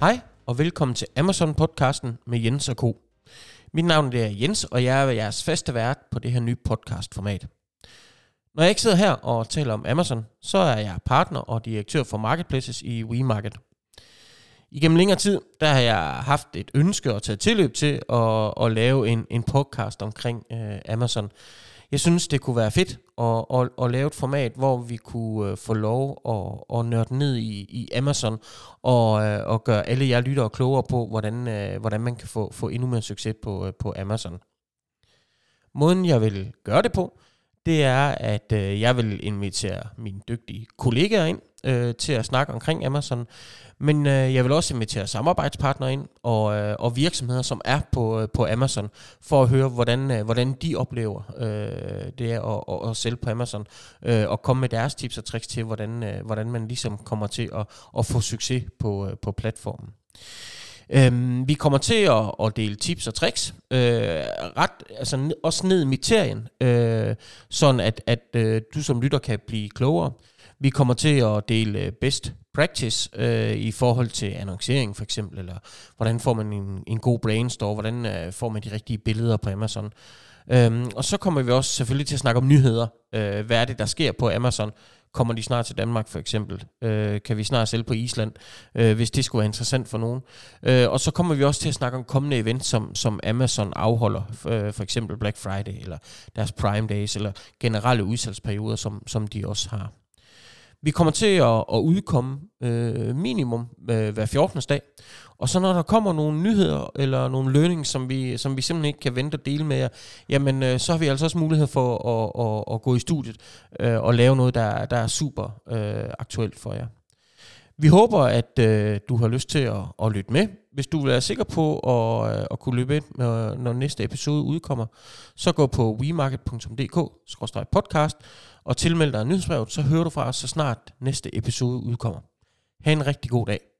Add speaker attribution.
Speaker 1: Hej og velkommen til Amazon-podcasten med Jens og Co. Mit navn er Jens, og jeg er jeres faste vært på det her nye podcast-format. Når jeg ikke sidder her og taler om Amazon, så er jeg partner og direktør for Marketplaces i WeMarket. Igennem længere tid, der har jeg haft et ønske at tage tilløb til at, at lave en, en podcast omkring øh, Amazon. Jeg synes, det kunne være fedt at, at, at lave et format, hvor vi kunne øh, få lov at, at nørde ned i, i Amazon og, øh, og gøre alle jer lyttere klogere på, hvordan, øh, hvordan man kan få, få endnu mere succes på, øh, på Amazon. Måden, jeg vil gøre det på, det er, at jeg vil invitere mine dygtige kollegaer ind øh, til at snakke omkring Amazon. Men øh, jeg vil også invitere samarbejdspartnere ind og, øh, og virksomheder, som er på, øh, på Amazon, for at høre, hvordan, øh, hvordan de oplever øh, det at, at, at sælge på Amazon, øh, og komme med deres tips og tricks til, hvordan, øh, hvordan man ligesom kommer til at, at få succes på, øh, på platformen. Øhm, vi kommer til at, at dele tips og tricks, øh, ret, altså også ned i materien, øh, sådan at, at øh, du som lytter kan blive klogere. Vi kommer til at dele øh, best practice øh, i forhold til annoncering for eksempel, eller hvordan får man en, en god brainstorm, hvordan øh, får man de rigtige billeder på Amazon. Øhm, og så kommer vi også selvfølgelig til at snakke om nyheder. Øh, hvad er det, der sker på Amazon? Kommer de snart til Danmark for eksempel? Øh, kan vi snart sælge på Island, øh, hvis det skulle være interessant for nogen? Øh, og så kommer vi også til at snakke om kommende events, som, som Amazon afholder, øh, for eksempel Black Friday, eller deres Prime Days, eller generelle udsalgsperioder, som, som de også har. Vi kommer til at, at udkomme øh, minimum øh, hver 14. dag. Og så når der kommer nogle nyheder eller nogle learnings, som vi, som vi simpelthen ikke kan vente at dele med jer, jamen øh, så har vi altså også mulighed for at, at, at gå i studiet øh, og lave noget, der, der er super øh, aktuelt for jer. Vi håber, at øh, du har lyst til at, at lytte med. Hvis du vil være sikker på at, øh, at kunne løbe ind, når, når næste episode udkommer, så gå på wemarket.dk-podcast og tilmeld dig nyhedsbrevet, så hører du fra os, så snart næste episode udkommer. Ha' en rigtig god dag.